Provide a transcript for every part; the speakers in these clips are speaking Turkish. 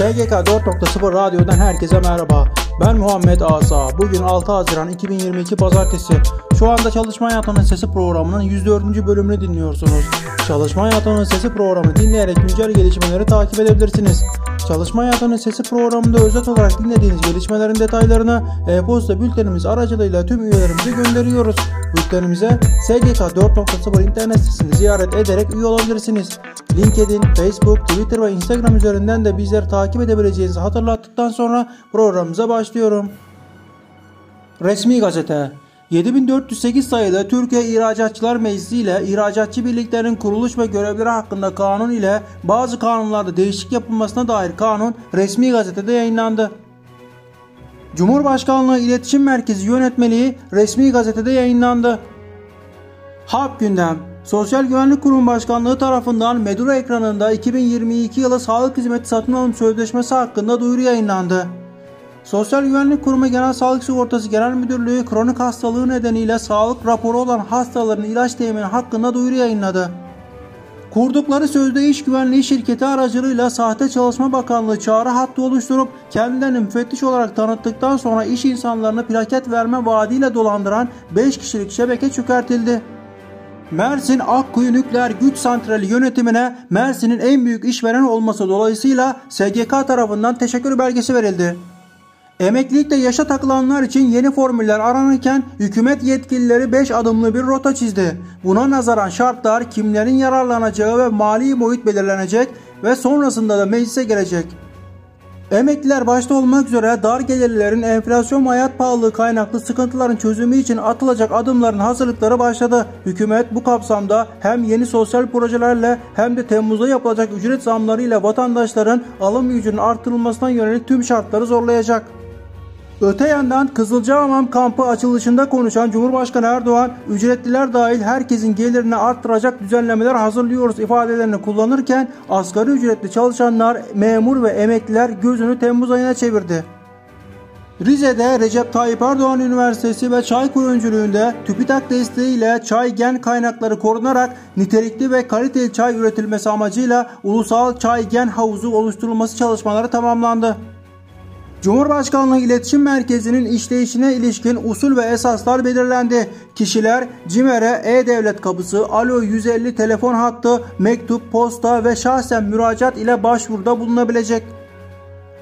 SGK 4.0 Radyo'dan herkese merhaba. Ben Muhammed Asa. Bugün 6 Haziran 2022 Pazartesi. Şu anda Çalışma Hayatının Sesi programının 104. bölümünü dinliyorsunuz. Çalışma Hayatının Sesi programını dinleyerek güncel gelişmeleri takip edebilirsiniz. Çalışma Hayatının Sesi programında özet olarak dinlediğiniz gelişmelerin detaylarını e-posta bültenimiz aracılığıyla tüm üyelerimize gönderiyoruz. Bültenimize SGK 4.0 internet sitesini ziyaret ederek üye olabilirsiniz. LinkedIn, Facebook, Twitter ve Instagram üzerinden de bizleri takip edebileceğinizi hatırlattıktan sonra programımıza başlıyorum. Resmi Gazete 7408 sayılı Türkiye İhracatçılar Meclisi ile İhracatçı Birliklerin kuruluş ve görevleri hakkında kanun ile bazı kanunlarda değişiklik yapılmasına dair kanun resmi gazetede yayınlandı. Cumhurbaşkanlığı İletişim Merkezi Yönetmeliği resmi gazetede yayınlandı. Halk Gündem Sosyal Güvenlik Kurumu Başkanlığı tarafından Medura ekranında 2022 yılı sağlık hizmeti satın alım sözleşmesi hakkında duyuru yayınlandı. Sosyal Güvenlik Kurumu Genel Sağlık Sigortası Genel Müdürlüğü kronik hastalığı nedeniyle sağlık raporu olan hastaların ilaç temini hakkında duyuru yayınladı. Kurdukları sözde iş güvenliği şirketi aracılığıyla sahte çalışma bakanlığı çağrı hattı oluşturup kendilerini müfettiş olarak tanıttıktan sonra iş insanlarını plaket verme vaadiyle dolandıran 5 kişilik şebeke çökertildi. Mersin Akkuyu Nükleer Güç Santrali yönetimine Mersin'in en büyük işveren olması dolayısıyla SGK tarafından teşekkür belgesi verildi. Emeklilikte yaşa takılanlar için yeni formüller aranırken hükümet yetkilileri 5 adımlı bir rota çizdi. Buna nazaran şartlar kimlerin yararlanacağı ve mali boyut belirlenecek ve sonrasında da meclise gelecek. Emekliler başta olmak üzere dar gelirlerin enflasyon hayat pahalılığı kaynaklı sıkıntıların çözümü için atılacak adımların hazırlıkları başladı. Hükümet bu kapsamda hem yeni sosyal projelerle hem de Temmuz'da yapılacak ücret zamlarıyla vatandaşların alım gücünün artırılmasına yönelik tüm şartları zorlayacak. Öte yandan Kızılcahamam kampı açılışında konuşan Cumhurbaşkanı Erdoğan, ücretliler dahil herkesin gelirini arttıracak düzenlemeler hazırlıyoruz ifadelerini kullanırken asgari ücretli çalışanlar, memur ve emekliler gözünü Temmuz ayına çevirdi. Rize'de Recep Tayyip Erdoğan Üniversitesi ve Çaykur öncülüğünde TÜBİTAK desteğiyle çay gen kaynakları korunarak nitelikli ve kaliteli çay üretilmesi amacıyla Ulusal Çay Gen Havuzu oluşturulması çalışmaları tamamlandı. Cumhurbaşkanlığı İletişim Merkezi'nin işleyişine ilişkin usul ve esaslar belirlendi. Kişiler CİMER'e e-devlet kapısı, Alo 150 telefon hattı, mektup, posta ve şahsen müracaat ile başvuruda bulunabilecek.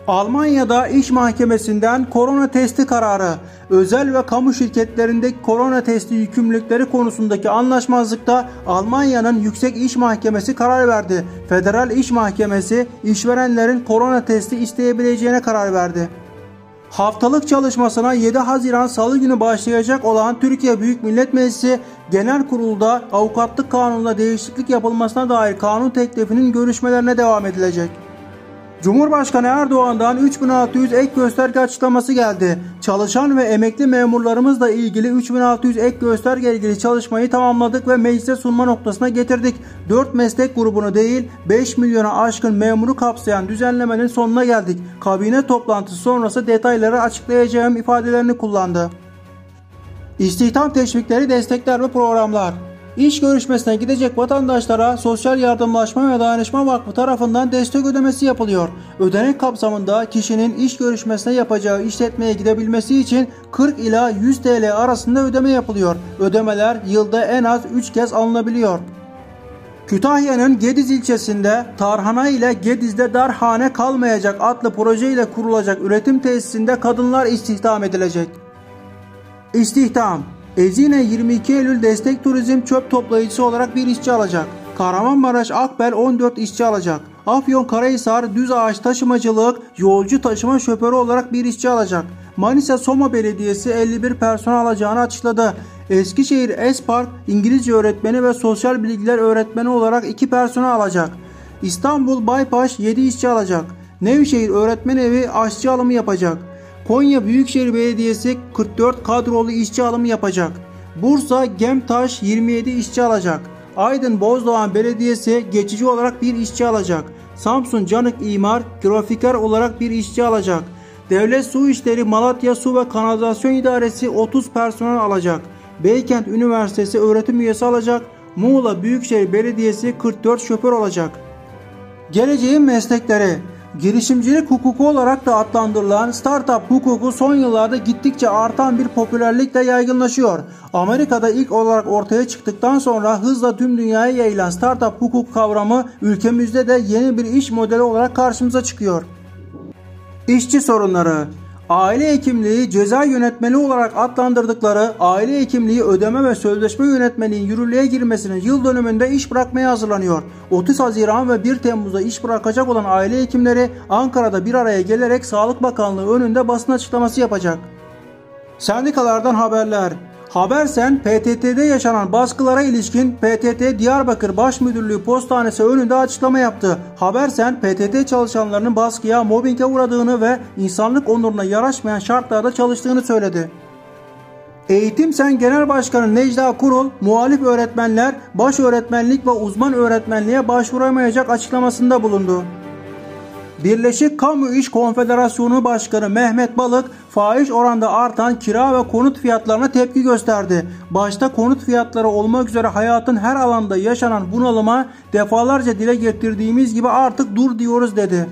Almanya'da iş mahkemesinden korona testi kararı, özel ve kamu şirketlerindeki korona testi yükümlülükleri konusundaki anlaşmazlıkta Almanya'nın Yüksek İş Mahkemesi karar verdi. Federal İş Mahkemesi işverenlerin korona testi isteyebileceğine karar verdi. Haftalık çalışmasına 7 Haziran Salı günü başlayacak olan Türkiye Büyük Millet Meclisi Genel Kurul'da avukatlık kanununda değişiklik yapılmasına dair kanun teklifinin görüşmelerine devam edilecek. Cumhurbaşkanı Erdoğan'dan 3600 ek gösterge açıklaması geldi. Çalışan ve emekli memurlarımızla ilgili 3600 ek gösterge ilgili çalışmayı tamamladık ve meclise sunma noktasına getirdik. 4 meslek grubunu değil 5 milyona aşkın memuru kapsayan düzenlemenin sonuna geldik. Kabine toplantısı sonrası detayları açıklayacağım ifadelerini kullandı. İstihdam teşvikleri, destekler ve programlar İş görüşmesine gidecek vatandaşlara Sosyal Yardımlaşma ve Dayanışma Vakfı tarafından destek ödemesi yapılıyor. Ödenek kapsamında kişinin iş görüşmesine yapacağı işletmeye gidebilmesi için 40 ila 100 TL arasında ödeme yapılıyor. Ödemeler yılda en az 3 kez alınabiliyor. Kütahya'nın Gediz ilçesinde Tarhana ile Gediz'de darhane kalmayacak adlı proje ile kurulacak üretim tesisinde kadınlar istihdam edilecek. İstihdam Ezine 22 Eylül Destek Turizm çöp toplayıcısı olarak bir işçi alacak. Kahramanmaraş Akbel 14 işçi alacak. Afyon Karahisar düz ağaç taşımacılık yolcu taşıma şoförü olarak bir işçi alacak. Manisa Soma Belediyesi 51 personel alacağını açıkladı. Eskişehir Espark İngilizce öğretmeni ve sosyal bilgiler öğretmeni olarak 2 personel alacak. İstanbul Baypaş 7 işçi alacak. Nevşehir Öğretmen Evi aşçı alımı yapacak. Konya Büyükşehir Belediyesi 44 kadrolu işçi alımı yapacak. Bursa Gemtaş 27 işçi alacak. Aydın Bozdoğan Belediyesi geçici olarak bir işçi alacak. Samsun Canık İmar grafiker olarak bir işçi alacak. Devlet Su İşleri Malatya Su ve Kanalizasyon İdaresi 30 personel alacak. Beykent Üniversitesi öğretim üyesi alacak. Muğla Büyükşehir Belediyesi 44 şoför olacak. Geleceğin meslekleri Girişimcilik hukuku olarak da adlandırılan startup hukuku son yıllarda gittikçe artan bir popülerlikle yaygınlaşıyor. Amerika'da ilk olarak ortaya çıktıktan sonra hızla tüm dünyaya yayılan startup hukuk kavramı ülkemizde de yeni bir iş modeli olarak karşımıza çıkıyor. İşçi sorunları Aile hekimliği ceza yönetmeni olarak adlandırdıkları aile hekimliği ödeme ve sözleşme yönetmeliğin yürürlüğe girmesinin yıl dönümünde iş bırakmaya hazırlanıyor. 30 Haziran ve 1 Temmuz'da iş bırakacak olan aile hekimleri Ankara'da bir araya gelerek Sağlık Bakanlığı önünde basın açıklaması yapacak. Sendikalardan haberler Habersen PTT'de yaşanan baskılara ilişkin PTT Diyarbakır Baş Müdürlüğü Postanesi önünde açıklama yaptı. Habersen PTT çalışanlarının baskıya, mobbinge uğradığını ve insanlık onuruna yaraşmayan şartlarda çalıştığını söyledi. Eğitim Sen Genel Başkanı Necda Kurul, muhalif öğretmenler baş öğretmenlik ve uzman öğretmenliğe başvuramayacak açıklamasında bulundu. Birleşik Kamu İş Konfederasyonu Başkanı Mehmet Balık faiz oranda artan kira ve konut fiyatlarına tepki gösterdi. Başta konut fiyatları olmak üzere hayatın her alanda yaşanan bunalıma defalarca dile getirdiğimiz gibi artık dur diyoruz dedi.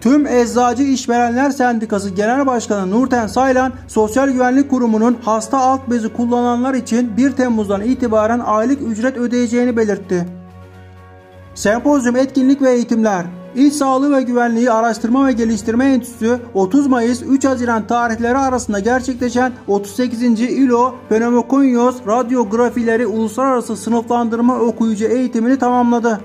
Tüm Eczacı İşverenler Sendikası Genel Başkanı Nurten Saylan, Sosyal Güvenlik Kurumu'nun hasta alt bezi kullananlar için 1 Temmuz'dan itibaren aylık ücret ödeyeceğini belirtti. Sempozyum etkinlik ve eğitimler İl Sağlığı ve Güvenliği Araştırma ve Geliştirme Enstitüsü 30 Mayıs 3 Haziran tarihleri arasında gerçekleşen 38. İLO Pneumokonyos Radyografileri Uluslararası Sınıflandırma Okuyucu Eğitimini tamamladı.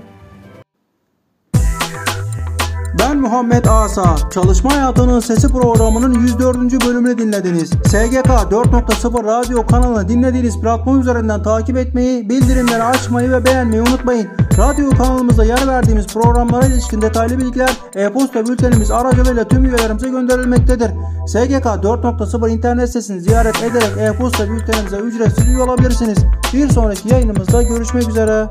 Ben Muhammed Asa. Çalışma Hayatının Sesi programının 104. bölümünü dinlediniz. SGK 4.0 radyo kanalını dinlediğiniz platform üzerinden takip etmeyi, bildirimleri açmayı ve beğenmeyi unutmayın. Radyo kanalımızda yer verdiğimiz programlara ilişkin detaylı bilgiler e-posta bültenimiz aracılığıyla tüm üyelerimize gönderilmektedir. SGK 4.0 internet sitesini ziyaret ederek e-posta bültenimize ücretsiz üye olabilirsiniz. Bir sonraki yayınımızda görüşmek üzere.